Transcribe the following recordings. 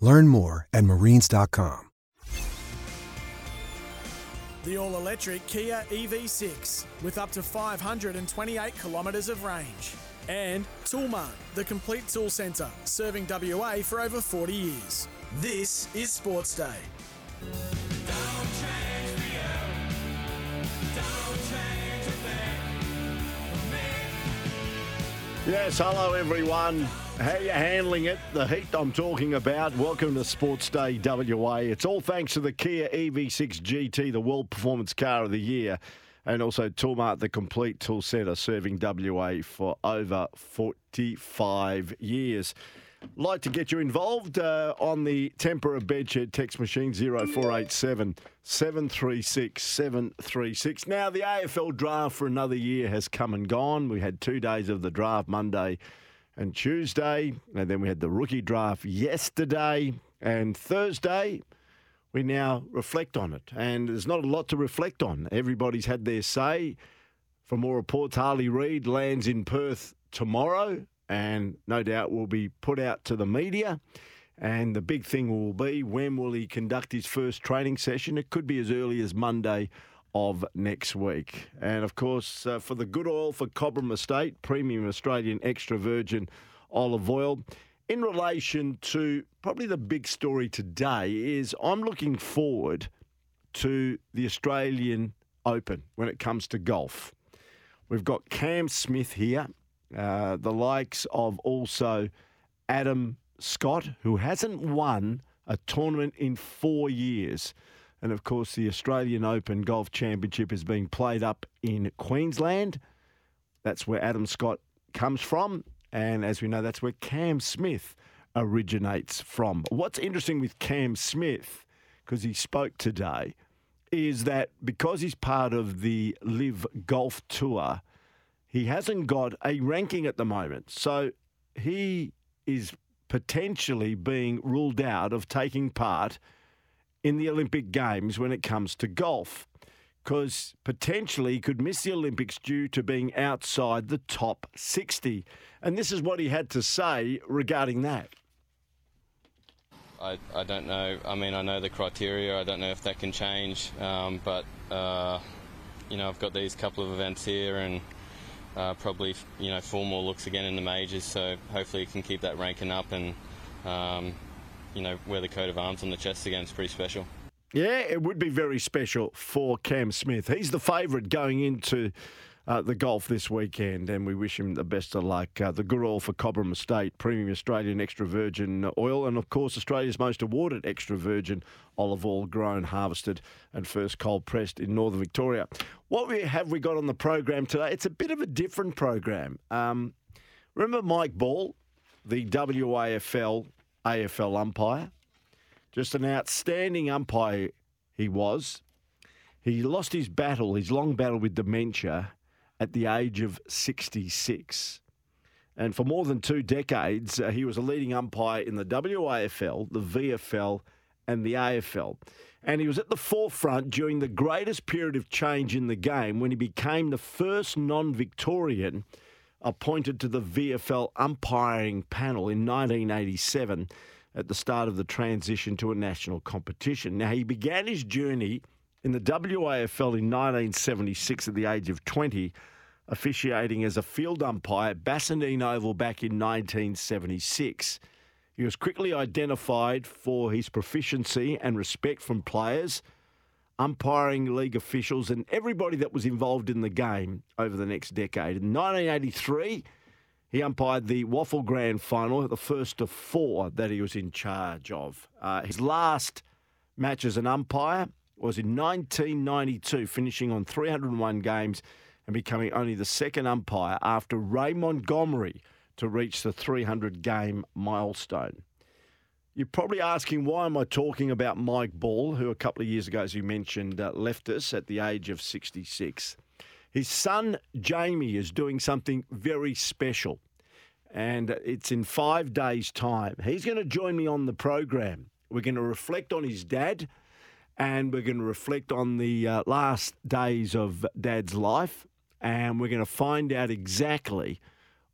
Learn more at marines.com. The all electric Kia EV6 with up to 528 kilometres of range. And Toolmart, the complete tool centre, serving WA for over 40 years. This is Sports Day. Yes, hello everyone. How you handling it? The heat I'm talking about. Welcome to Sports Day WA. It's all thanks to the Kia EV6 GT, the World Performance Car of the Year, and also Toolmart, the complete tool centre, serving WA for over 45 years. Like to get you involved uh, on the Tempera Bedshed text machine 0487 736 736. Now, the AFL draft for another year has come and gone. We had two days of the draft Monday and Tuesday, and then we had the rookie draft yesterday and Thursday. We now reflect on it, and there's not a lot to reflect on. Everybody's had their say. For more reports, Harley Reid lands in Perth tomorrow and no doubt will be put out to the media. And the big thing will be when will he conduct his first training session? It could be as early as Monday of next week. And of course, uh, for the good oil for Cobram Estate, premium Australian extra virgin olive oil. In relation to probably the big story today is I'm looking forward to the Australian Open when it comes to golf. We've got Cam Smith here uh, the likes of also Adam Scott, who hasn't won a tournament in four years. And of course, the Australian Open Golf Championship is being played up in Queensland. That's where Adam Scott comes from. And as we know, that's where Cam Smith originates from. What's interesting with Cam Smith, because he spoke today, is that because he's part of the Live Golf Tour, he hasn't got a ranking at the moment. So he is potentially being ruled out of taking part in the Olympic Games when it comes to golf because potentially he could miss the Olympics due to being outside the top 60. And this is what he had to say regarding that. I, I don't know. I mean, I know the criteria. I don't know if that can change. Um, but, uh, you know, I've got these couple of events here and uh, probably you know four more looks again in the majors. So hopefully he can keep that ranking up and um, you know wear the coat of arms on the chest again. It's pretty special. Yeah, it would be very special for Cam Smith. He's the favourite going into uh, the golf this weekend, and we wish him the best of luck. Uh, the good for Cobram Estate, premium Australian extra virgin oil, and of course Australia's most awarded extra virgin olive oil, grown, harvested, and first cold pressed in northern Victoria. What we have we got on the program today? It's a bit of a different program. Um, remember Mike Ball, the WAFL AFL umpire, just an outstanding umpire he was. He lost his battle, his long battle with dementia, at the age of 66. And for more than two decades, uh, he was a leading umpire in the WAFL, the VFL, and the AFL. And he was at the forefront during the greatest period of change in the game when he became the first non Victorian appointed to the VFL umpiring panel in 1987 at the start of the transition to a national competition. Now, he began his journey in the WAFL in 1976 at the age of 20, officiating as a field umpire at Bassendean Oval back in 1976. He was quickly identified for his proficiency and respect from players, umpiring league officials, and everybody that was involved in the game over the next decade. In 1983, he umpired the WAFL Grand Final, the first of four that he was in charge of. Uh, his last match as an umpire was in 1992, finishing on 301 games and becoming only the second umpire after Ray Montgomery to reach the 300 game milestone. You're probably asking why am I talking about Mike Ball, who a couple of years ago, as you mentioned, uh, left us at the age of 66. His son Jamie is doing something very special, and it's in five days' time. He's going to join me on the program. We're going to reflect on his dad, and we're going to reflect on the uh, last days of Dad's life, and we're going to find out exactly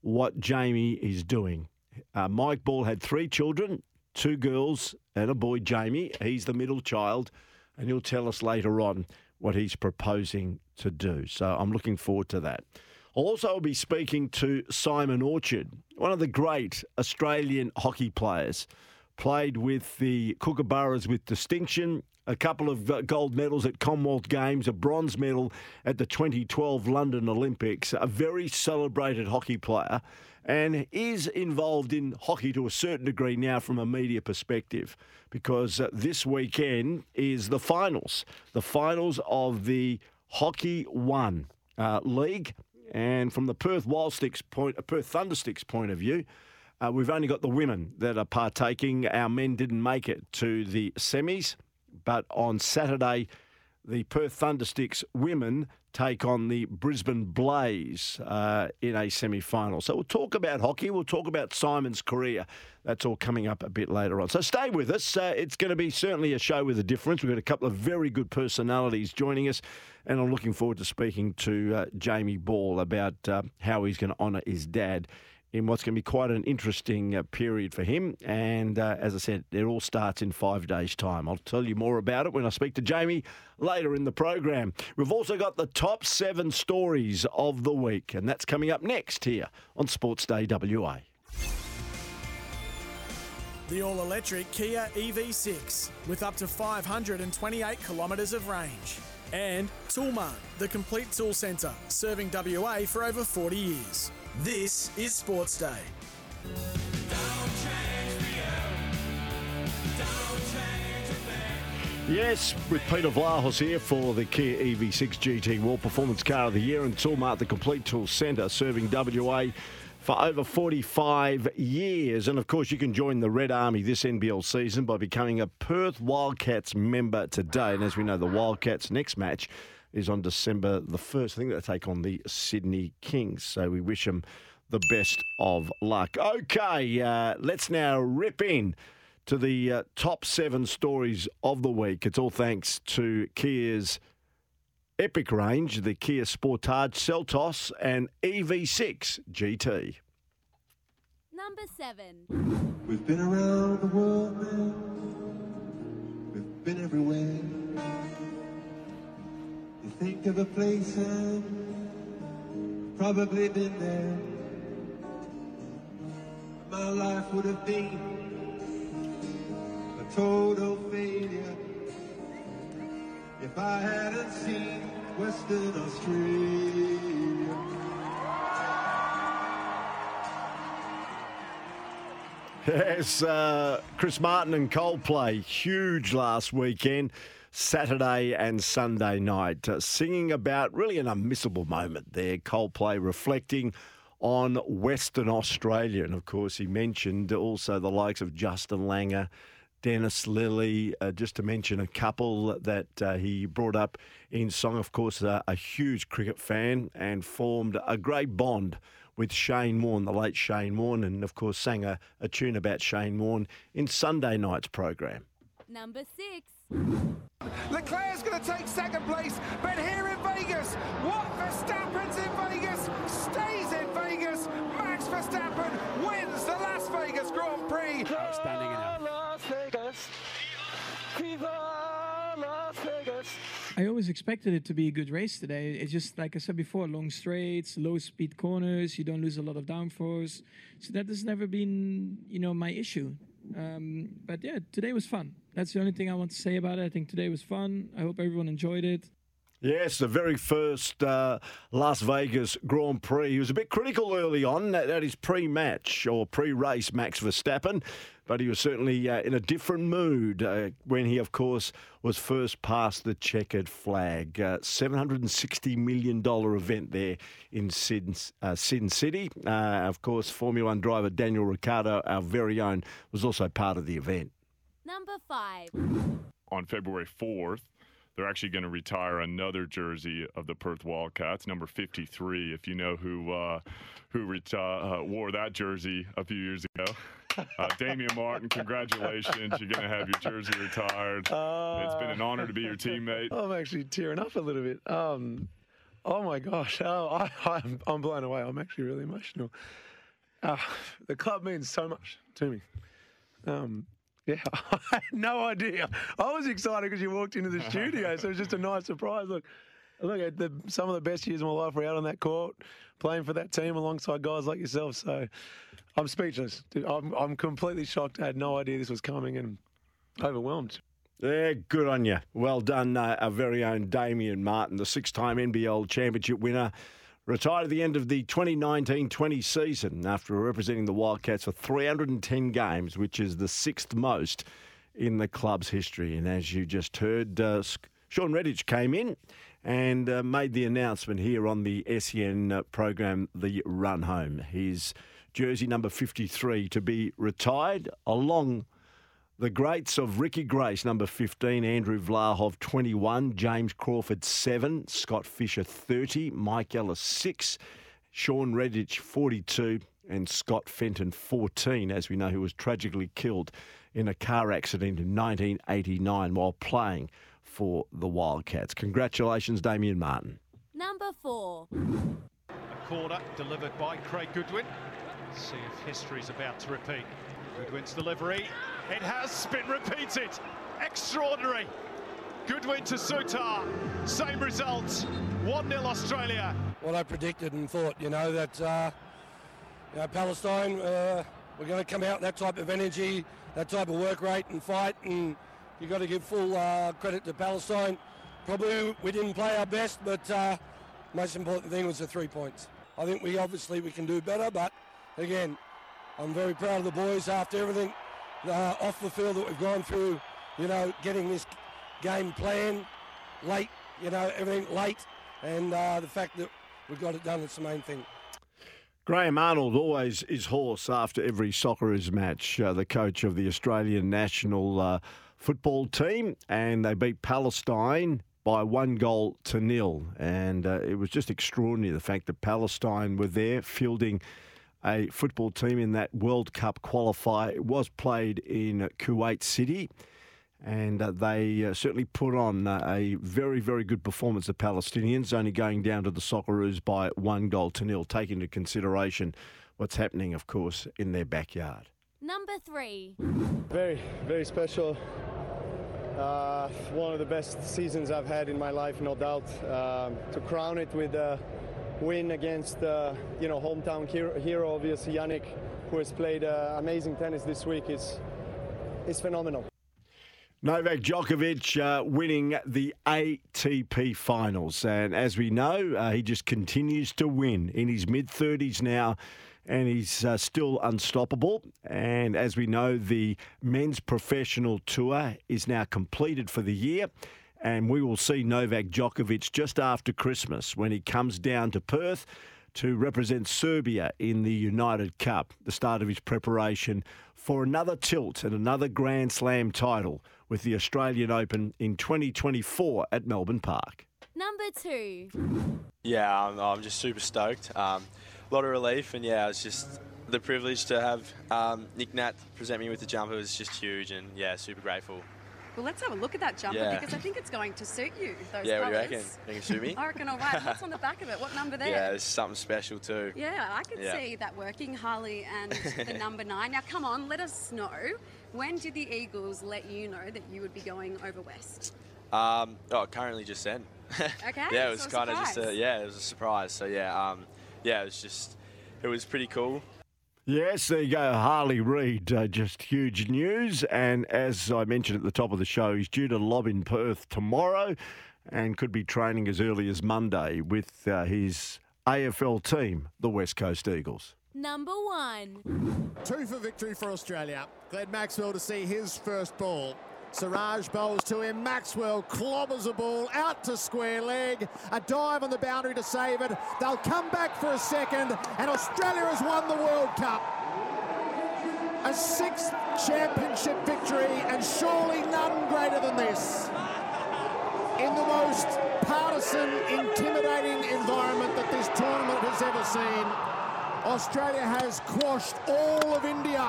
what Jamie is doing. Uh, Mike Ball had three children, two girls and a boy, Jamie. He's the middle child, and he'll tell us later on what he's proposing to do. So I'm looking forward to that. Also, I'll be speaking to Simon Orchard, one of the great Australian hockey players. Played with the Kookaburras with distinction, a couple of uh, gold medals at Commonwealth Games, a bronze medal at the 2012 London Olympics, a very celebrated hockey player, and is involved in hockey to a certain degree now from a media perspective because uh, this weekend is the finals, the finals of the Hockey One uh, League. And from the Perth Wildsticks point, uh, Perth Thundersticks point of view, uh, we've only got the women that are partaking. Our men didn't make it to the semis. But on Saturday, the Perth Thundersticks women take on the Brisbane Blaze uh, in a semi final. So we'll talk about hockey. We'll talk about Simon's career. That's all coming up a bit later on. So stay with us. Uh, it's going to be certainly a show with a difference. We've got a couple of very good personalities joining us, and I'm looking forward to speaking to uh, Jamie Ball about uh, how he's going to honour his dad in what's going to be quite an interesting uh, period for him. And uh, as I said, it all starts in five days' time. I'll tell you more about it when I speak to Jamie later in the program. We've also got the top seven stories of the week, and that's coming up next here on Sports Day WA. The all electric Kia EV6 with up to 528 kilometres of range. And Toolmart, the complete tool centre, serving WA for over 40 years. This is Sports Day. Yes, with Peter Vlahos here for the Kia EV6 GT World Performance Car of the Year and Toolmart, the complete tool centre, serving WA for over 45 years. And of course, you can join the Red Army this NBL season by becoming a Perth Wildcats member today. And as we know, the Wildcats' next match is on December the 1st. I think they take on the Sydney Kings. So we wish them the best of luck. Okay, uh, let's now rip in to the uh, top seven stories of the week. It's all thanks to Kia's epic range, the Kia Sportage Seltos and EV6 GT. Number seven. We've been around the world, man. We've been everywhere. Think of a place and probably been there. My life would have been a total failure if I hadn't seen Western Australia. Yes, uh, Chris Martin and Coldplay, huge last weekend. Saturday and Sunday night, uh, singing about really an unmissable moment there. Coldplay reflecting on Western Australia. And of course, he mentioned also the likes of Justin Langer, Dennis Lillee, uh, just to mention a couple that uh, he brought up in song. Of course, uh, a huge cricket fan and formed a great bond with Shane Warne, the late Shane Warne, and of course sang a, a tune about Shane Warne in Sunday night's program. Number six. Leclerc's going to take second place, but here in Vegas, what Verstappen's in Vegas stays in Vegas. Max Verstappen wins the Las Vegas Grand Prix. Outstanding enough. Las Vegas. Viva Las Vegas. I always expected it to be a good race today. It's just like I said before, long straights, low speed corners. You don't lose a lot of downforce, so that has never been, you know, my issue. Um, but yeah, today was fun. That's the only thing I want to say about it. I think today was fun. I hope everyone enjoyed it. Yes, the very first uh, Las Vegas Grand Prix. He was a bit critical early on at, at his pre-match or pre-race, Max Verstappen, but he was certainly uh, in a different mood uh, when he, of course, was first past the checkered flag. Uh, $760 million event there in Sin, uh, Sin City. Uh, of course, Formula One driver Daniel Ricciardo, our very own, was also part of the event. Number five. On February 4th, they're actually going to retire another jersey of the Perth Wildcats, number 53. If you know who uh, who reti- uh, wore that jersey a few years ago, uh, Damian Martin, congratulations! You're going to have your jersey retired. it's been an honor to be your teammate. I'm actually tearing up a little bit. Um, oh my gosh, oh, I, I'm, I'm blown away. I'm actually really emotional. Uh, the club means so much to me. Um, yeah, I had no idea. I was excited because you walked into the studio, so it was just a nice surprise. Look, look at the, some of the best years of my life were out on that court, playing for that team alongside guys like yourself. So I'm speechless. I'm, I'm completely shocked. I had no idea this was coming and overwhelmed. Yeah, good on you. Well done, uh, our very own Damian Martin, the six time NBL championship winner. Retired at the end of the 2019 20 season after representing the Wildcats for 310 games, which is the sixth most in the club's history. And as you just heard, uh, Shawn Redhage came in and uh, made the announcement here on the SEN uh, program, The Run Home. His jersey number 53 to be retired along the greats of Ricky Grace, number 15, Andrew Vlahov, 21, James Crawford, 7, Scott Fisher, 30, Mike Ellis, 6, Shawn Redhage, 42, and Scott Fenton, 14, as we know, who was tragically killed in a car accident in 1989 while playing for the Wildcats. Congratulations, Damian Martin. Number four. A corner delivered by Craig Goodwin. Let's see if history's about to repeat. Goodwin's delivery. It has been repeated. Extraordinary. Goodwin to Souttar. Same result. 1 0 Australia. What I predicted and thought, you know, that uh, you know, Palestine, uh, we're going to come out that type of energy, that type of work rate and fight. And you've got to give full uh, credit to Palestine. Probably we didn't play our best, but uh, most important thing was the three points. I think we obviously we can do better, but again, I'm very proud of the boys after everything uh, off the field that we've gone through, you know, getting this game planned late, you know, everything late, and uh, the fact that we've got it done, it's the main thing. Graham Arnold always is hoarse after every Socceroos match, uh, the coach of the Australian national uh, football team, and they beat Palestine by one goal to nil. And uh, it was just extraordinary the fact that Palestine were there fielding a football team in that World Cup qualifier. It was played in Kuwait City, and uh, they uh, certainly put on uh, a very, very good performance. The Palestinians only going down to the Socceroos by one goal to nil, taking into consideration what's happening, of course, in their backyard. Number three. Very, very special. Uh, one of the best seasons I've had in my life, no doubt. Uh, to crown it with a win against, uh, you know, hometown hero, obviously Jannik, who has played uh, amazing tennis this week, is is phenomenal. Novak Djokovic uh, winning the ATP finals. And as we know, uh, he just continues to win in his mid 30s now, and he's uh, still unstoppable. And as we know, the men's professional tour is now completed for the year. And we will see Novak Djokovic just after Christmas when he comes down to Perth to represent Serbia in the United Cup, the start of his preparation for another tilt and another Grand Slam title with the Australian Open in 2024 at Melbourne Park. Number two. Yeah, I'm, I'm just super stoked. Um, a lot of relief, and yeah, it's just the privilege to have um, Nic Nat present me with the jumper was just huge, and yeah, super grateful. Well, let's have a look at that jumper Yeah. because I think it's going to suit you. Those Yeah, what do you colours. reckon? Think it suit me? I reckon all right. What's on the back of it? What number there? Yeah, there's something special too. Yeah, I could Yeah. see that working, Harley and the number nine. Now, come on, let us know. When did the Eagles let you know that you would be going over west? Um, oh, currently just then. Okay, yeah, it was so kind of just a yeah, it was a surprise. So yeah, um, yeah, it was just it was pretty cool. Yes, there you go. Harley Reid, uh, just huge news. And as I mentioned at the top of the show, he's due to lob in Perth tomorrow and could be training as early as Monday with uh, his AFL team, the West Coast Eagles. Number one. Two for victory for Australia. Glenn Maxwell to see his first ball. Siraj bowls to him. Maxwell clobbers a ball out to square leg. A dive on the boundary to save it. They'll come back for a second, and Australia has won the World Cup. A sixth championship victory, and surely none greater than this. In the most partisan, intimidating environment that this tournament has ever seen, Australia has quashed all of India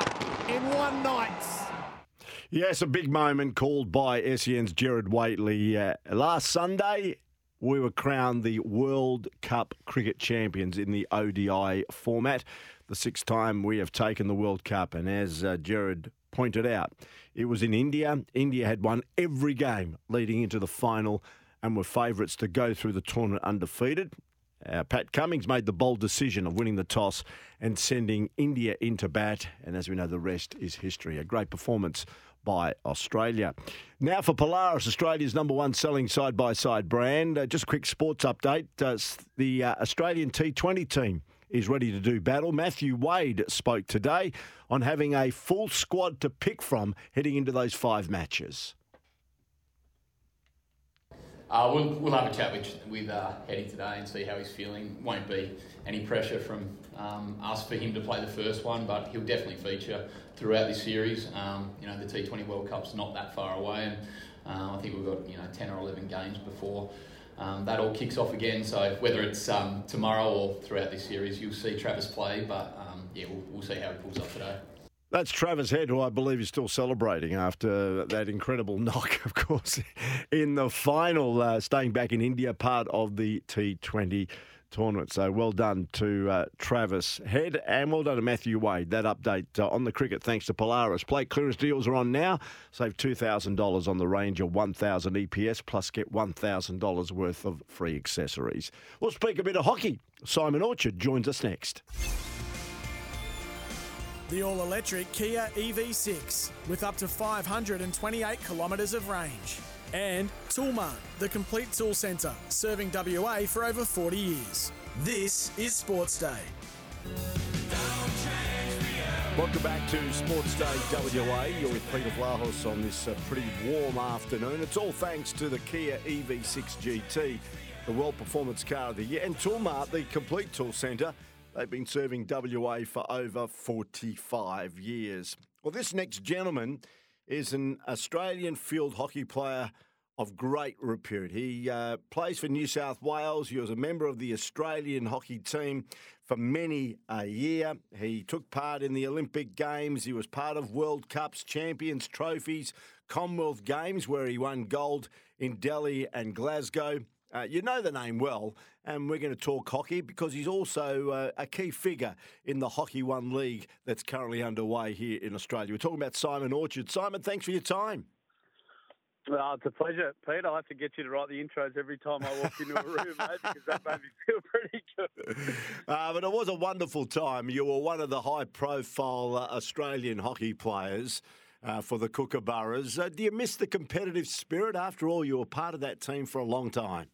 in one night. Yes, a big moment called by SEN's Gerard Whateley. Uh, last Sunday, we were crowned the World Cup cricket champions in the ODI format, the sixth time we have taken the World Cup. And as uh, Gerard pointed out, it was in India. India had won every game leading into the final and were favourites to go through the tournament undefeated. Uh, Pat Cummings made the bold decision of winning the toss and sending India into bat. And as we know, the rest is history. A great performance by Australia. Now for Polaris, Australia's number one selling side by side brand. Uh, just a quick sports update. Uh, the uh, Australian T20 team is ready to do battle. Matthew Wade spoke today on having a full squad to pick from heading into those five matches. Uh, we'll, we'll have a chat with, with uh, Heady today and see how he's feeling. Won't be any pressure from um, us for him to play the first one, but he'll definitely feature throughout this series. Um, you know, the T20 World Cup's not that far away, and uh, I think we've got you know 10 or 11 games before um, that all kicks off again. So whether it's um, tomorrow or throughout this series, you'll see Travis play, but um, yeah, we'll, we'll see how he pulls up today. That's Travis Head, who I believe is still celebrating after that incredible knock, of course, in the final, uh, staying back in India, part of the T20 tournament. So well done to uh, Travis Head and well done to Matthew Wade. That update uh, on the cricket thanks to Polaris. Plate clearance deals are on now. Save $2,000 on the range of 1,000 EPS plus get $1,000 worth of free accessories. We'll speak a bit of hockey. Simon Orchard joins us next. The all electric Kia EV6 with up to 528 kilometres of range. And Toolmart, the complete tool centre, serving WA for over 40 years. This is Sports Day. Welcome back to Sports Day WA. You're with Peter Vlahos on this uh, pretty warm afternoon. It's all thanks to the Kia EV6 GT, the World Performance Car of the Year, and Toolmart, the complete tool centre. They've been serving WA for over 45 years. Well, this next gentleman is an Australian field hockey player of great repute. He uh, plays for New South Wales. He was a member of the Australian hockey team for many a year. He took part in the Olympic Games. He was part of World Cups, Champions Trophies, Commonwealth Games, where he won gold in Delhi and Glasgow. Uh, you know the name well, and we're going to talk hockey because he's also uh, a key figure in the Hockey One League that's currently underway here in Australia. We're talking about Simon Orchard. Simon, thanks for your time. Well, it's a pleasure, Pete. I'll have to get you to write the intros every time I walk into a room, mate, because that made me feel pretty good. Uh, but it was a wonderful time. You were one of the high-profile uh, Australian hockey players uh, for the Kookaburras. Uh, do you miss the competitive spirit? After all, you were part of that team for a long time.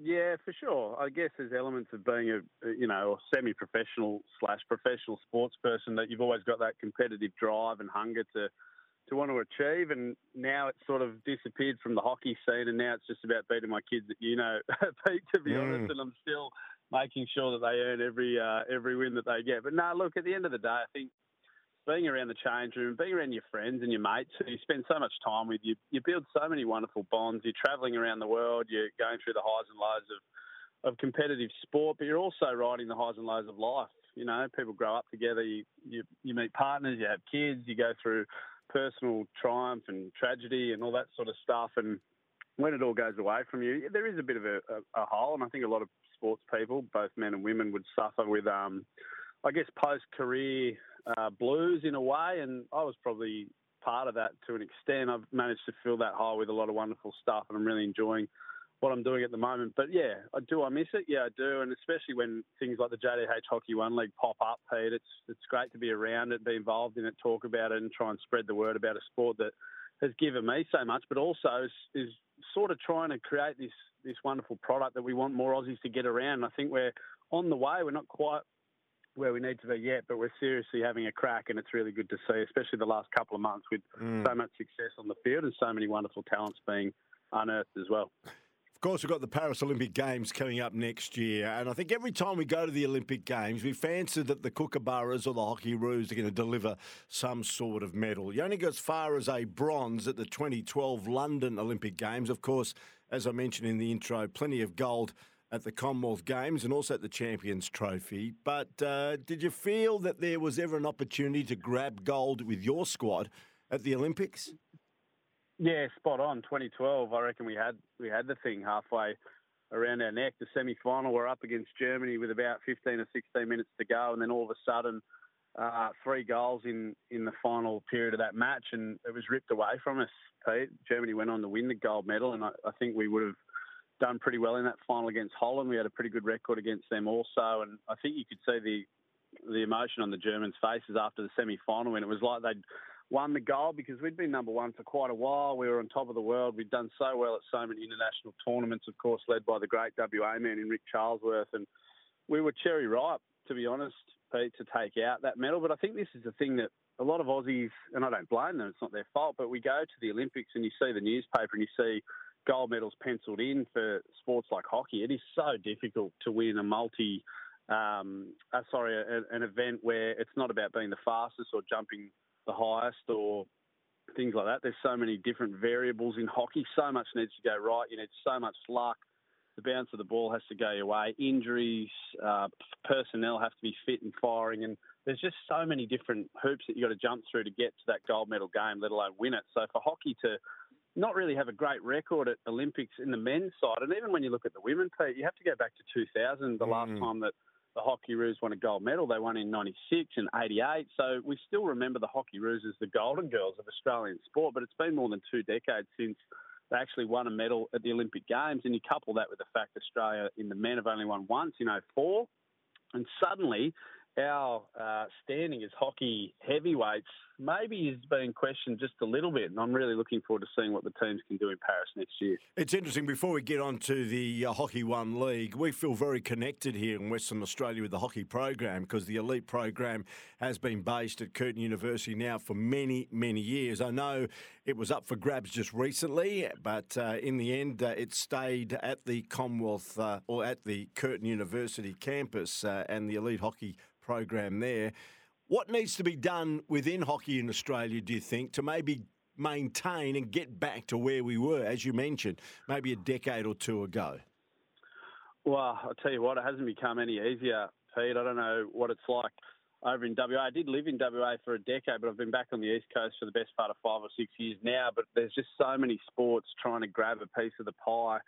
Yeah, for sure. I guess there's elements of being a you know a semi-professional slash professional sports person that you've always got that competitive drive and hunger to to want to achieve. And now it's sort of disappeared from the hockey scene, and now it's just about beating my kids at you know, Pete. To be mm. honest, and I'm still making sure that they earn every uh, every win that they get. But no, look, at the end of the day, I think being around the change room, being around your friends and your mates who you spend so much time with, you you build so many wonderful bonds. You're travelling around the world, you're going through the highs and lows of, of competitive sport, but you're also riding the highs and lows of life. You know, people grow up together, you, you, you meet partners, you have kids, you go through personal triumph and tragedy and all that sort of stuff. And when it all goes away from you, there is a bit of a, a, a hole. And I think a lot of sports people, both men and women, would suffer with, um, I guess, post career uh, blues in a way, and I was probably part of that to an extent. I've managed to fill that hole with a lot of wonderful stuff, and I'm really enjoying what I'm doing at the moment. But yeah, I do. I miss it. Yeah, I do, and especially when things like the JDH Hockey One League pop up, Pete. It's it's great to be around it, be involved in it, talk about it, and try and spread the word about a sport that has given me so much, but also is, is sort of trying to create this this wonderful product that we want more Aussies to get around. I think we're on the way. We're not quite where we need to be yet, but we're seriously having a crack, and it's really good to see, especially the last couple of months with Mm. so much success on the field and so many wonderful talents being unearthed as well. Of course, we've got the Paris Olympic Games coming up next year, and I think every time we go to the Olympic Games, we fancy that the Kookaburras or the Hockey Roos are going to deliver some sort of medal. You only go as far as a bronze at the 2012 London Olympic Games. Of course, as I mentioned in the intro, plenty of gold at the Commonwealth Games and also at the Champions Trophy. But uh, did you feel that there was ever an opportunity to grab gold with your squad at the Olympics? Yeah, spot on. 2012, I reckon we had we had the thing halfway around our neck. The semi-final, we're up against Germany with about 15 or 16 minutes to go, and then all of a sudden, uh, three goals in in the final period of that match, and it was ripped away from us. Pete, Germany went on to win the gold medal, and I, I think we would have done pretty well in that final against Holland. We had a pretty good record against them also, and I think you could see the the emotion on the Germans' faces after the semi-final when it was like they'd won the gold because we'd been number one for quite a while. We were on top of the world. We'd done so well at so many international tournaments, of course, led by the great WA man in Rick Charlesworth, and we were cherry ripe, to be honest, Pete, to take out that medal. But I think this is the thing that a lot of Aussies, and I don't blame them, it's not their fault, but we go to the Olympics and you see the newspaper and you see gold medals penciled in for sports like hockey. It is so difficult to win a multi, um, uh, sorry, a, an event where it's not about being the fastest or jumping the highest or things like that. There's so many different variables in hockey. So much needs to go right. You need so much luck. The bounce of the ball has to go your way. Injuries, uh, personnel have to be fit and firing, and there's just so many different hoops that you've got to jump through to get to that gold medal game, let alone win it. So for hockey to not really have a great record at Olympics in the men's side, and even when you look at the women, Pete, you have to go back to 2000, the last mm. time that the Hockey Roos won a gold medal. They won in 96 and 88. So we still remember the Hockey Roos as the golden girls of Australian sport, but it's been more than two decades since they actually won a medal at the Olympic Games. And you couple that with the fact Australia in the men have only won once in 04. And suddenly our uh, standing as hockey heavyweights maybe is being questioned just a little bit. And I'm really looking forward to seeing what the teams can do in Paris next year. It's interesting. Before we get on to the uh, Hockey One League, we feel very connected here in Western Australia with the hockey program because the elite program has been based at Curtin University now for many, many years. I know it was up for grabs just recently, but uh, in the end, uh, it stayed at the Commonwealth uh, or at the Curtin University campus uh, and the elite hockey program there. What needs to be done within hockey in Australia, do you think, to maybe maintain and get back to where we were, as you mentioned, maybe a decade or two ago? Well, I'll tell you what, it hasn't become any easier, Pete. I don't know what it's like over in WA. I did live in WA for a decade, but I've been back on the East Coast for the best part of five or six years now. But there's just so many sports trying to grab a piece of the pie.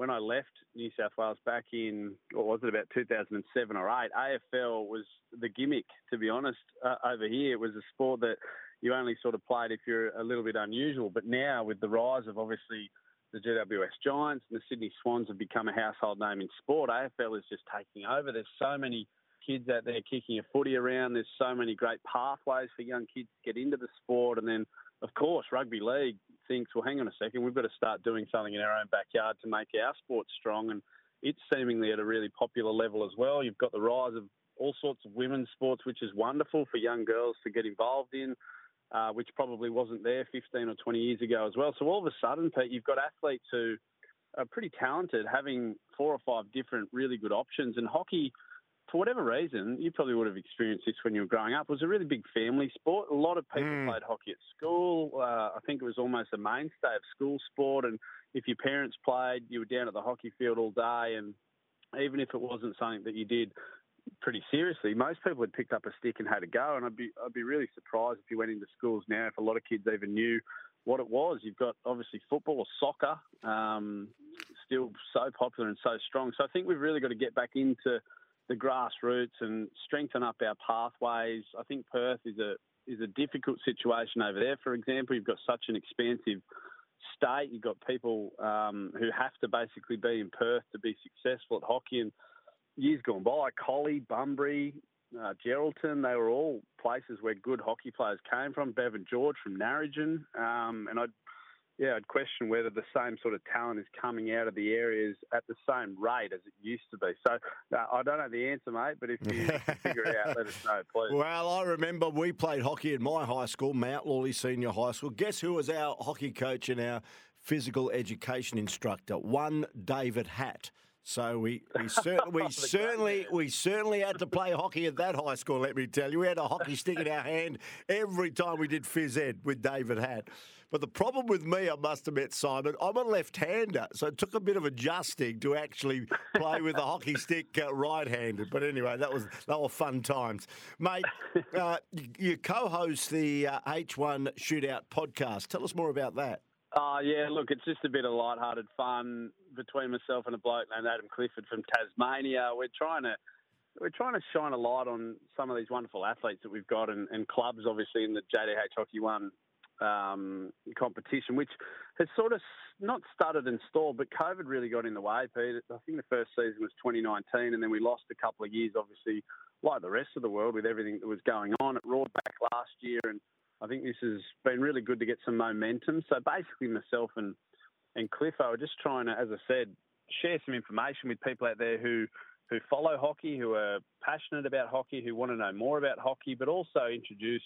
When I left New South Wales back in, what was it, about 2007 or 8, AFL was the gimmick, to be honest, uh, over here. It was a sport that you only sort of played if you're a little bit unusual. But now, with the rise of obviously the GWS Giants and the Sydney Swans have become a household name in sport, AFL is just taking over. There's so many kids out there kicking a footy around. There's so many great pathways for young kids to get into the sport. And then, of course, rugby league thinks, well, hang on a second, we've got to start doing something in our own backyard to make our sport strong. And it's seemingly at a really popular level as well. You've got the rise of all sorts of women's sports, which is wonderful for young girls to get involved in. Uh, which probably wasn't there 15 or 20 years ago as well. So all of a sudden, Pete, you've got athletes who are pretty talented, having four or five different really good options. And hockey, for whatever reason, you probably would have experienced this when you were growing up, It was a really big family sport. A lot of people played hockey at school. Uh, I think it was almost a mainstay of school sport. And if your parents played, you were down at the hockey field all day. And even if it wasn't something that you did pretty seriously, most people had picked up a stick and had a go. And I'd be I'd be really surprised if you went into schools now if a lot of kids even knew what it was. You've got obviously football or soccer, um, still so popular and so strong. So I think we've really got to get back into the grassroots and strengthen up our pathways. I think Perth is a is a difficult situation over there. For example, you've got such an expansive state. You've got people um, who have to basically be in Perth to be successful at hockey. And years gone by, Collie, Bunbury, uh, Geraldton, they were all places where good hockey players came from. Bevan George from Narrogin, um, and I'd yeah, I'd question whether the same sort of talent is coming out of the areas at the same rate as it used to be. So uh, I don't know the answer, mate, but if you figure it out, let us know, please. Well, I remember we played hockey at my high school, Mount Lawley Senior High School. Guess who was our hockey coach and our physical education instructor? One David Hatt. So we we, cer- we certainly we certainly had to play hockey at that high school. Let me tell you, we had a hockey stick in our hand every time we did phys ed with David Hatt. But the problem with me, I must admit, Simon, I'm a left-hander, so it took a bit of adjusting to actually play with a hockey stick uh, right-handed. But anyway, that was that were fun times, mate. Uh, you, co-host the uh, H1 Shootout podcast. Tell us more about that. Uh, yeah, look, it's just a bit of light-hearted fun between myself and a bloke named Adam Clifford from Tasmania. We're trying to we're trying to shine a light on some of these wonderful athletes that we've got and, and clubs, obviously, in the JDH Hockey One um, competition, which has sort of not started and stalled, but COVID really got in the way, Pete. I think the first season was 2019, and then we lost a couple of years, obviously, like the rest of the world, with everything that was going on. It roared back last year, and I think this has been really good to get some momentum. So basically, myself and and Cliffo are just trying to, as I said, share some information with people out there who who follow hockey, who are passionate about hockey, who want to know more about hockey, but also introduce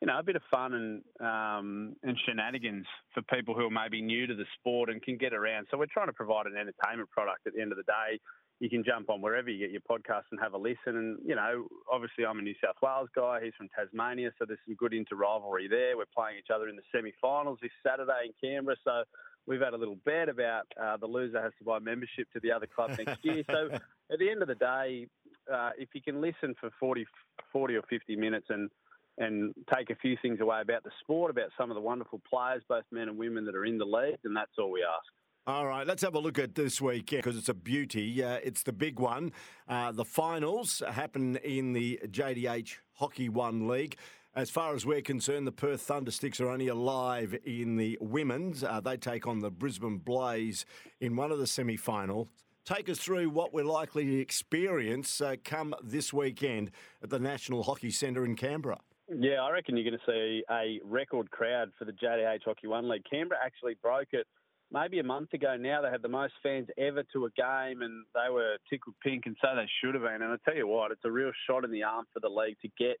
you know, a bit of fun and um, and shenanigans for people who are maybe new to the sport and can get around. So we're trying to provide an entertainment product. At the end of the day, you can jump on wherever you get your podcast and have a listen. And you know, obviously, I'm a New South Wales guy. He's from Tasmania, so there's some good inter rivalry there. We're playing each other in the semi-finals this Saturday in Canberra. So we've had a little bet about uh, the loser has to buy membership to the other club next year. So at the end of the day, uh, if you can listen for 40, 40 or 50 minutes and and take a few things away about the sport, about some of the wonderful players, both men and women, that are in the league, and that's all we ask. All right, let's have a look at this week because it's a beauty. Uh, it's the big one. Uh, the finals happen in the JDH Hockey One League. As far as we're concerned, the Perth Thundersticks are only alive in the women's. Uh, they take on the Brisbane Blaze in one of the semi finals. Take us through what we're likely to experience uh, come this weekend at the National Hockey Centre in Canberra. Yeah, I reckon you're going to see a record crowd for the JDH Hockey One League. Canberra actually broke it maybe a month ago now. They had the most fans ever to a game and they were tickled pink, and so they should have been. And I tell you what, it's a real shot in the arm for the league to get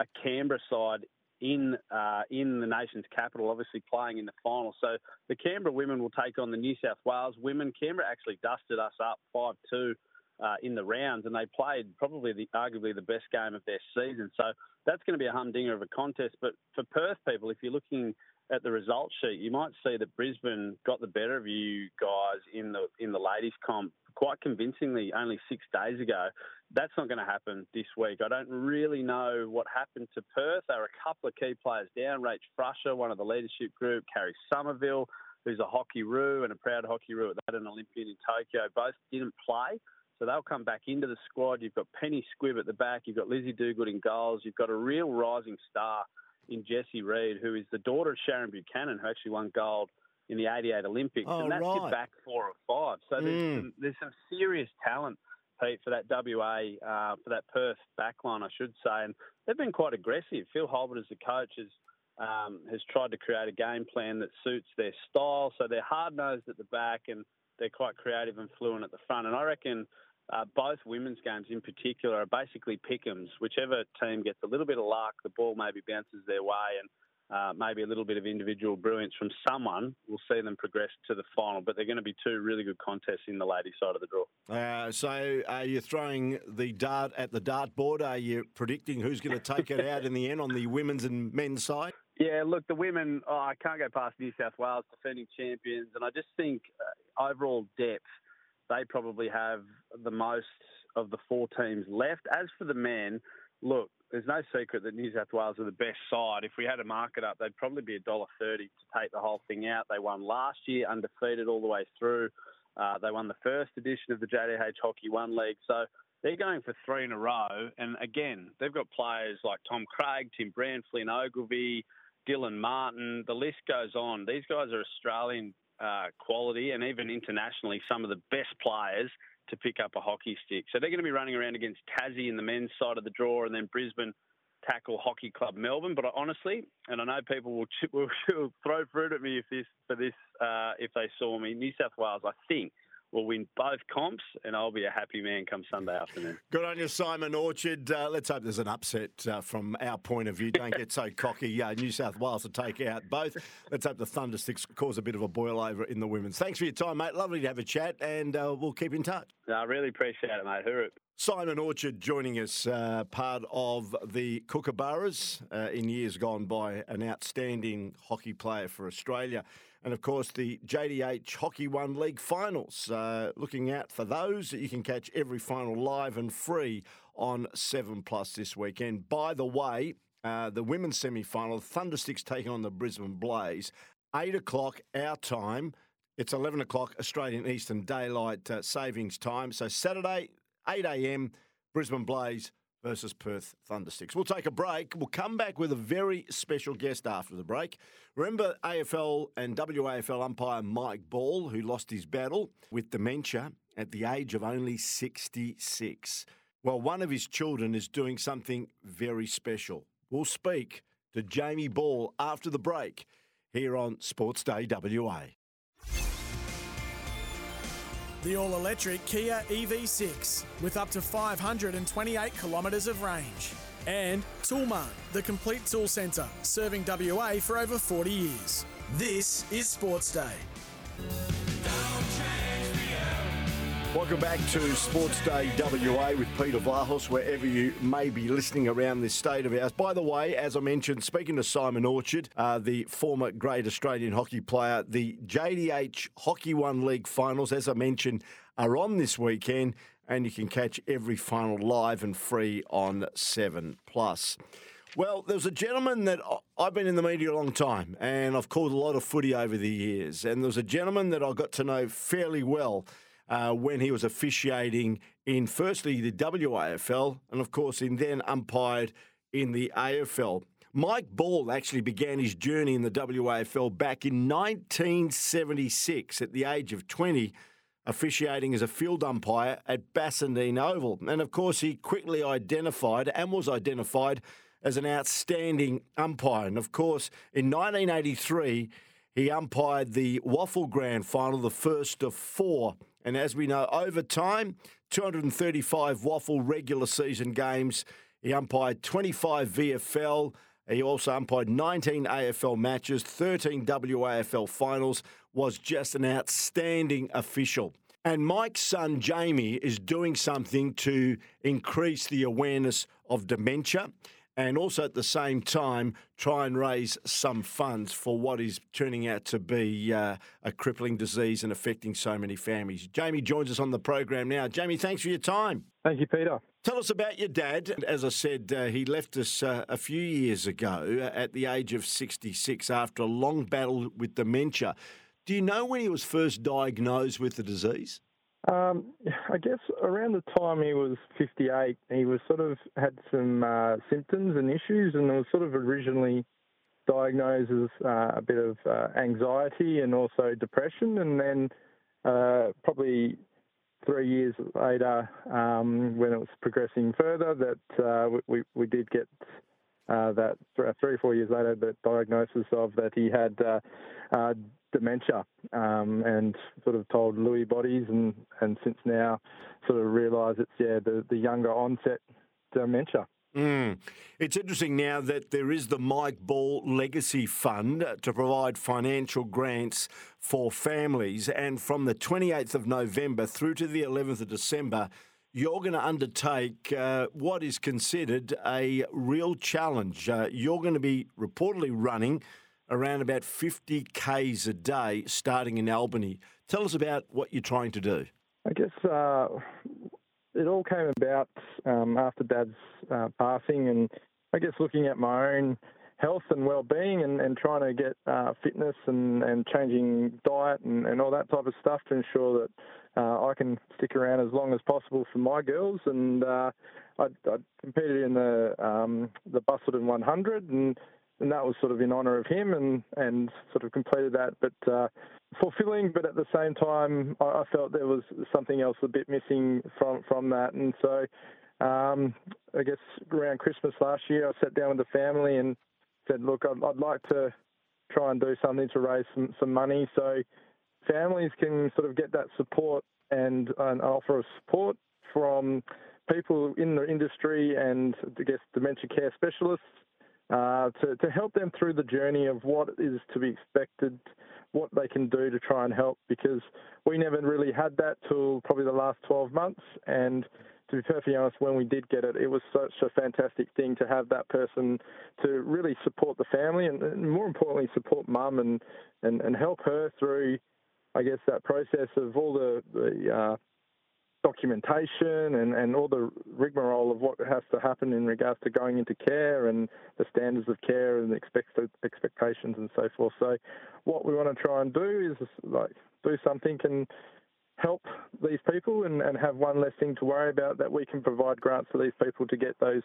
a Canberra side in uh, in the nation's capital, obviously playing in the final. So the Canberra women will take on the New South Wales women. Canberra actually dusted us up 5 2 uh, in the rounds, and they played probably the, arguably the best game of their season. So that's going to be a humdinger of a contest. But for Perth people, if you're looking at the results sheet, you might see that Brisbane got the better of you guys in the in the ladies comp quite convincingly only six days ago. That's not going to happen this week. I don't really know what happened to Perth. There were a couple of key players down. Rach Frusher, one of the leadership group, Karri Somerville, who's a hockey roo and a proud hockey roo at that, an Olympian in Tokyo, both didn't play. So they'll come back into the squad. You've got Penny Squibb at the back. You've got Lizzie Dugood in goals. You've got a real rising star in Jessie Reed, who is the daughter of Sharon Buchanan, who actually won gold in the 88 Olympics. Oh, and that's right. your back four or five. So there's, Mm. some, there's some serious talent, Pete, for that WA, uh, for that Perth backline, I should say. And they've been quite aggressive. Phil Holbert, as the coach, has, um, has tried to create a game plan that suits their style. So they're hard nosed at the back and they're quite creative and fluent at the front. And I reckon uh, both women's games in particular are basically pick'ems. Whichever team gets a little bit of luck, the ball maybe bounces their way, and uh, maybe a little bit of individual brilliance from someone will see them progress to the final. But they're going to be two really good contests in the ladies' side of the draw. Uh, so, are you throwing the dart at the dartboard? Are you predicting who's going to take it out in the end on the women's and men's side? Yeah, look, the women, oh, I can't go past New South Wales, defending champions, and I just think uh, overall depth, they probably have the most of the four teams left. As for the men, look, there's no secret that New South Wales are the best side. If we had to mark it up, they'd probably be $1.30 to take the whole thing out. They won last year, undefeated all the way through. Uh, they won the first edition of the JDH Hockey One League. So they're going for three in a row. And again, they've got players like Tom Craig, Tim Brand, Flynn Ogilvie, Dylan Martin. The list goes on. These guys are Australian uh, quality and even internationally some of the best players to pick up a hockey stick. So they're going to be running around against Tassie in the men's side of the draw and then Brisbane tackle Hockey Club Melbourne. But honestly, and I know people will, will, will throw fruit at me if this for this uh, if they saw me. New South Wales, I think, will win both comps, and I'll be a happy man come Sunday afternoon. Good on you, Simon Orchard. Uh, let's hope there's an upset uh, from our point of view. Don't get so cocky. Uh, New South Wales to take out both. Let's hope the Thunder Thundersticks cause a bit of a boil over in the women's. Thanks for your time, mate. Lovely to have a chat, and uh, we'll keep in touch. No, I really appreciate it, mate. Hooroo. Simon Orchard joining us, uh, part of the Kookaburras uh, in years gone by, an outstanding hockey player for Australia. And of course, the JDH Hockey One League finals. Uh, looking out for those. You can catch every final live and free on 7 Plus this weekend. By the way, uh, the women's semi final, Thundersticks taking on the Brisbane Blaze, 8 o'clock our time. It's 11 o'clock Australian Eastern Daylight uh, Savings Time. So Saturday, 8 a.m., Brisbane Blaze versus Perth Thundersticks. We'll take a break. We'll come back with a very special guest after the break. Remember AFL and WAFL umpire Mike Ball, who lost his battle with dementia at the age of only 66. Well, one of his children is doing something very special. We'll speak to Jamie Ball after the break here on Sports Day WA. The all electric Kia EV6 with up to 528 kilometres of range. And Toolmart, the complete tool centre, serving WA for over 40 years. This is Sports Day. Welcome back to Sports Day WA with Peter Vlahos, wherever you may be listening around this state of ours. By the way, as I mentioned, speaking to Simon Orchard, uh, the former great Australian hockey player, the JDH Hockey One League finals, as I mentioned, are on this weekend, and you can catch every final live and free on 7 Plus. Well, there's a gentleman that I've been in the media a long time, and I've called a lot of footy over the years. And there's a gentleman that I got to know fairly well uh, when he was officiating in firstly the WAFL and of course in then umpired in the AFL. Mike Ball actually began his journey in the WAFL back in 1976 at the age of 20, officiating as a field umpire at Bassendean Oval. And of course, he quickly identified and was identified as an outstanding umpire. And of course, in 1983, he umpired the WAFL Grand Final, the first of four and as we know, over time, 235 WAFL regular season games. He umpired 25 VFL. He also umpired 19 AFL matches, 13 WAFL finals, was just an outstanding official. And Mike's son, Jamie, is doing something to increase the awareness of dementia and also at the same time try and raise some funds for what is turning out to be uh, a crippling disease and affecting so many families. Jamie joins us on the program now. Jamie, thanks for your time. Thank you, Peter. Tell us about your dad. As I said, uh, he left us uh, a few years ago at the age of 66 after a long battle with dementia. Do you know when he was first diagnosed with the disease? Um, I guess around the time he was 58, he was sort of had some uh, symptoms and issues, and was sort of originally diagnosed as uh, a bit of uh, anxiety and also depression, and then uh, probably three years later, um, when it was progressing further, that uh, we we did get uh, that three or four years later, the diagnosis of that he had dementia um, and sort of told Lewy bodies and, and since now sort of realise it's yeah the, the younger onset dementia. Mm. It's interesting now that there is the Mike Ball Legacy Fund to provide financial grants for families. And from the 28th of November through to the 11th of December, you're going to undertake uh, what is considered a real challenge. Uh, you're going to be reportedly running around about 50 Ks a day starting in Albany. Tell us about what you're trying to do. I guess uh, it all came about um, after Dad's uh, passing, and I guess looking at my own health and well-being and, and trying to get uh, fitness and, and changing diet and, and all that type of stuff to ensure that uh, I can stick around as long as possible for my girls. And uh, I, I competed in the um, the Busselton 100 and and that was sort of in honour of him, and and sort of completed that. But uh, fulfilling, but at the same time, I, I felt there was something else a bit missing from from that, and so. Um, I guess around Christmas last year, I sat down with the family and said, "Look, I'd, I'd like to try and do something to raise some, some money so families can sort of get that support and an offer of support from people in the industry and I guess dementia care specialists uh, to, to help them through the journey of what is to be expected, what they can do to try and help because we never really had that till probably the last 12 months. And to be perfectly honest, when we did get it, it was such a fantastic thing to have that person to really support the family and, and more importantly, support mum and, and, and help her through, I guess, that process of all the, the uh, documentation and, and all the rigmarole of what has to happen in regards to going into care and the standards of care and the expect, expectations and so forth. So, what we want to try and do is like do something and help these people and, and have one less thing to worry about that we can provide grants for these people to get those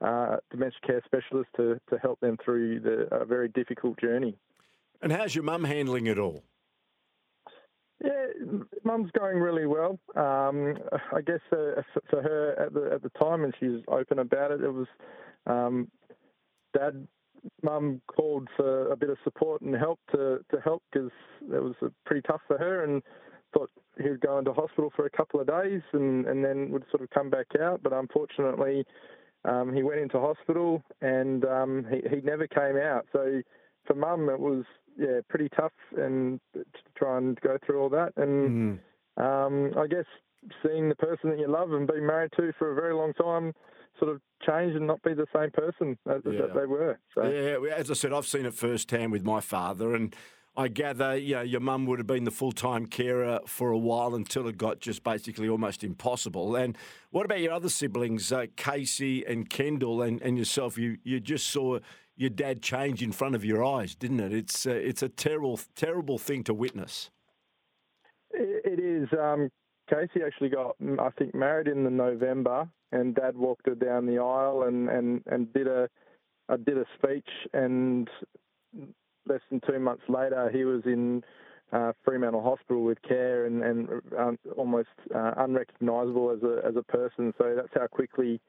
uh, dementia care specialists to, to help them through the uh, very difficult journey. And how's your mum handling it all? Yeah, mum's going really well. Um, I guess uh, for her at the at the time, and she's open about it. It was um, dad, mum called for a bit of support and help to to help because it was pretty tough for her, and thought he would go into hospital for a couple of days and, and then would sort of come back out. But unfortunately, um, he went into hospital and um, he, he never came out. So for mum, it was yeah pretty tough and to try and go through all that. And mm. um, I guess seeing the person that you love and been married to for a very long time sort of change and not be the same person that, yeah. that they were. So. Yeah, as I said, I've seen it firsthand with my father and I gather you know, your mum would have been the full time carer for a while until it got just basically almost impossible. And what about your other siblings, uh, Casey and Kendall, and, and yourself? You you just saw your dad change in front of your eyes, didn't it? It's uh, it's a terrible terrible thing to witness. it is. Um, Casey actually got, I think, married in the November, and Dad walked her down the aisle and and and did a, a did a speech, and less than two months later, he was in uh, Fremantle Hospital with care and, and um, almost uh, unrecognisable as a as a person. So that's how quickly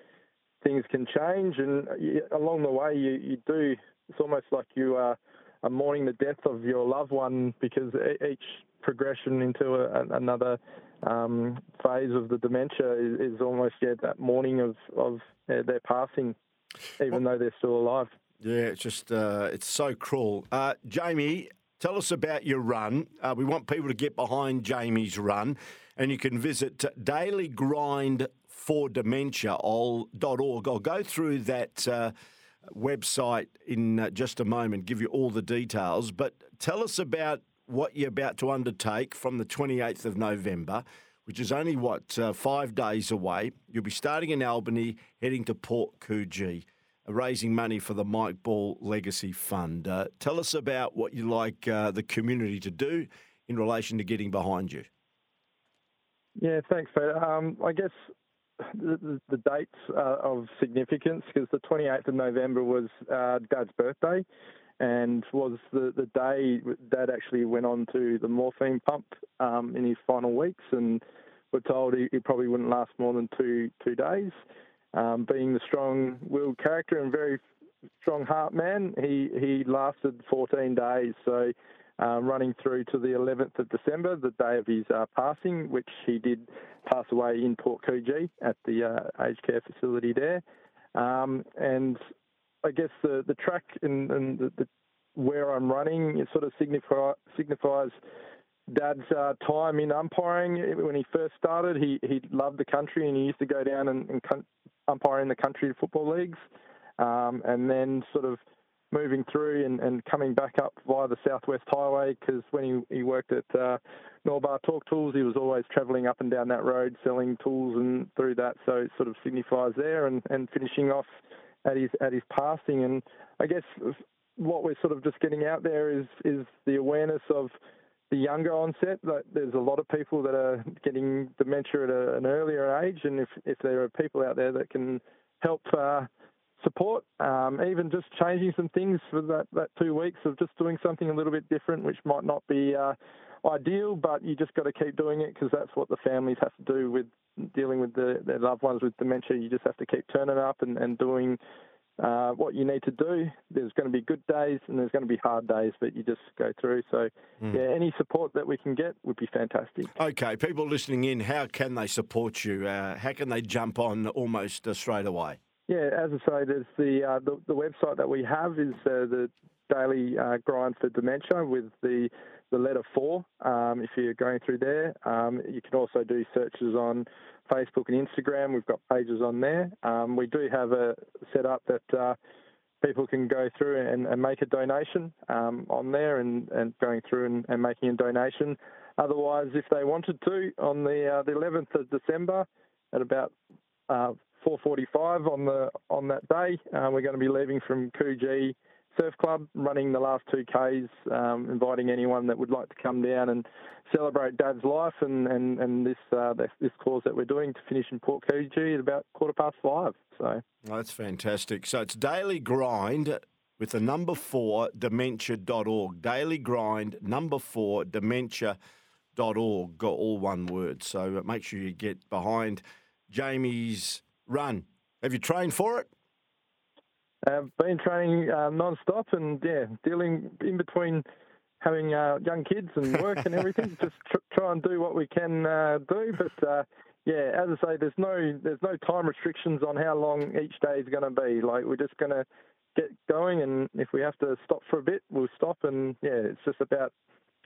things can change. And you, along the way, you, you do. It's almost like you are, are mourning the death of your loved one because each progression into a, another um, phase of the dementia is, is almost yeah, that mourning of of uh, their passing, even well, though they're still alive. Yeah, it's just uh, it's so cruel. Uh, Jamie, tell us about your run. Uh, we want people to get behind Jamie's run, and you can visit Daily Grind for Dementia.org. I'll go through that uh, website in uh, just a moment, give you all the details. But tell us about what you're about to undertake from the 28th of November which is only what uh, five days away. You'll be starting in Albany, heading to Port Coogee raising money for the Mike Ball Legacy Fund. Uh, tell us about what you like uh, the community to do in relation to getting behind you. Yeah, thanks, Peter. Um, I guess the, the, dates uh, of significance because the 28th of November was uh, Dad's birthday and was the, the day Dad actually went on to the morphine pump um, in his final weeks and we're told he, he probably wouldn't last more than two two days um, being the strong-willed character and very strong heart man, he he lasted 14 days. So uh, running through to the 11th of December, the day of his uh, passing, which he did pass away in Port Coogee at the uh, aged care facility there. Um, and I guess the the track and, and the, the, where I'm running it sort of signify, signifies Dad's uh, time in umpiring. When he first started, he he loved the country and he used to go down and, and in the country football leagues, um, and then sort of moving through and, and coming back up via the Southwest Highway because when he, he worked at uh, Norbar Torque Tools, he was always travelling up and down that road selling tools and through that, so it sort of signifies there and, and finishing off at his at his passing. And I guess what we're sort of just getting out there is is the awareness of the younger onset. That there's a lot of people that are getting dementia at a, an earlier age, and if if there are people out there that can help uh, support, um, even just changing some things for that, that two weeks of just doing something a little bit different, which might not be uh, ideal, but you just got to keep doing it because that's what the families have to do with dealing with the, their loved ones with dementia. You just have to keep turning up and, and doing uh, what you need to do. There's going to be good days and there's going to be hard days, but you just go through. So, Mm. yeah, any support that we can get would be fantastic. Okay, people listening in, how can they support you? Uh, how can they jump on almost uh, straight away? Yeah, as I say, there's the uh, the, the website that we have is uh, the Daily uh, Grind for Dementia with the the letter four. Um, if you're going through there, um, you can also do searches on Facebook and Instagram. We've got pages on there. Um, we do have a setup that uh, people can go through and, and make a donation um, on there, and, and going through and, and making a donation. Otherwise, if they wanted to, on the uh, the 11th of December at about uh, 4:45 on the on that day. Uh, we're going to be leaving from Coogee Surf Club, running the last two Ks, um, inviting anyone that would like to come down and celebrate Dad's life and and and this uh, this, cause that we're doing to finish in Port Coogee at about quarter past five. So that's fantastic. So it's Daily Grind with the number four, dementia.org. Daily Grind, number four, dementia.org. Got all one word. So uh, make sure you get behind Jamie's run. Have you trained for it? I've been training uh, non-stop and yeah, dealing in between having uh, young kids and work and everything. just tr- try and do what we can uh, do. But uh, yeah, as I say, there's no there's no time restrictions on how long each day is going to be. Like we're just going to get going, and if we have to stop for a bit, we'll stop. And yeah, it's just about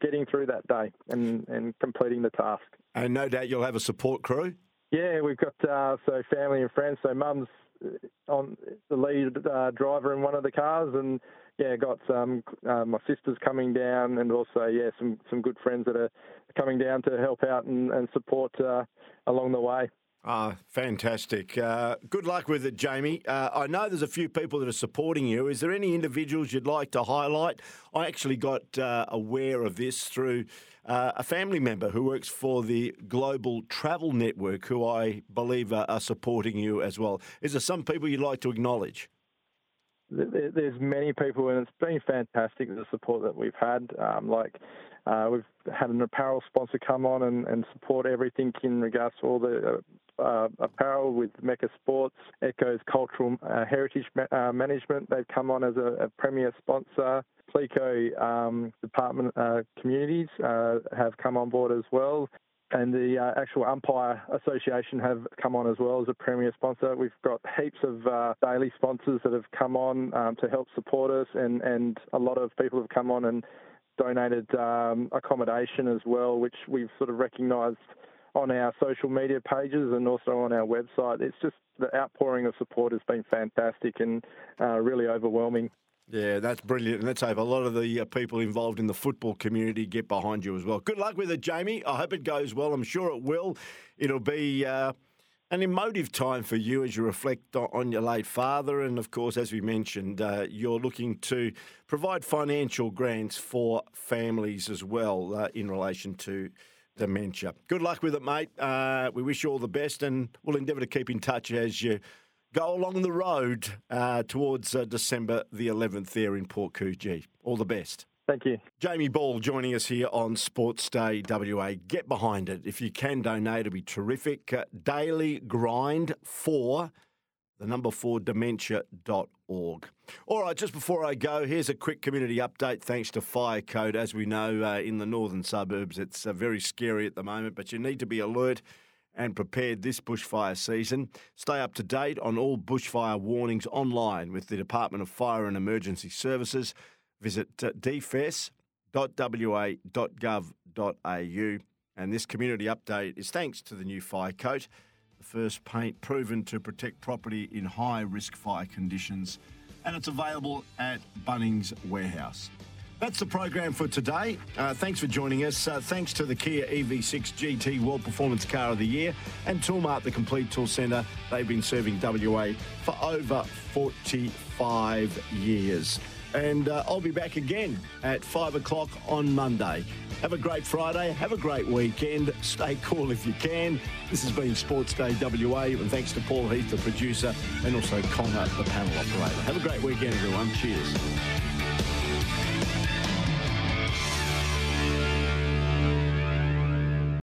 getting through that day and and completing the task. And no doubt you'll have a support crew. Yeah, we've got uh, so family and friends. So mum's uh, on the lead uh, driver in one of the cars, and yeah, got some uh, my sisters coming down, and also yeah, some some good friends that are coming down to help out and, and support uh, along the way. Ah, fantastic. Uh, good luck with it, Jamie. Uh, I know there's a few people that are supporting you. Is there any individuals you'd like to highlight? I actually got uh, aware of this through uh, a family member who works for the Global Travel Network, who I believe are, are supporting you as well. Is there some people you'd like to acknowledge? There's many people, and it's been fantastic the support that we've had. Um, like uh, we've had an apparel sponsor come on and, and support everything in regards to all the uh, apparel with Mecca Sports, Echo's Cultural uh, Heritage ma- uh, Management. They've come on as a, a premier sponsor. Pleco um, Department uh, Communities uh, have come on board as well. And the uh, actual umpire association have come on as well as a premier sponsor. We've got heaps of uh, daily sponsors that have come on um, to help support us, and, and a lot of people have come on and donated um, accommodation as well, which we've sort of recognised on our social media pages and also on our website. It's just the outpouring of support has been fantastic and uh, really overwhelming. Yeah, that's brilliant. And let's hope a lot of the uh, people involved in the football community get behind you as well. Good luck with it, Jamie. I hope it goes well. I'm sure it will. It'll be uh, an emotive time for you as you reflect on your late father. And of course, as we mentioned, uh, you're looking to provide financial grants for families as well uh, in relation to dementia. Good luck with it, mate. Uh, we wish you all the best and we'll endeavour to keep in touch as you go along the road uh, towards uh, December the 11th there in Port Coogee. All the best. Thank you. Jamie Ball joining us here on Sports Day WA. Get behind it. If you can donate, it'd be terrific. Uh, daily grind for the number four dementia.org. All right, just before I go, here's a quick community update thanks to Fire Code. As we know, uh, in the northern suburbs, it's uh, very scary at the moment, but you need to be alert and prepared this bushfire season. Stay up to date on all bushfire warnings online with the Department of Fire and Emergency Services. Visit uh, dfes.wa.gov.au. And this community update is thanks to the new fire coat, first paint proven to protect property in high risk fire conditions. And it's available at Bunnings Warehouse. That's the program for today. Uh, thanks for joining us. Uh, thanks to the Kia EV6 GT World Performance Car of the Year and Toolmart, the complete tool centre. They've been serving WA for over 45 years. And uh, I'll be back again at 5 o'clock on Monday. Have a great Friday. Have a great weekend. Stay cool if you can. This has been Sports Day WA, and thanks to Paul Heath, the producer, and also Connor, the panel operator. Have a great weekend, everyone. Cheers.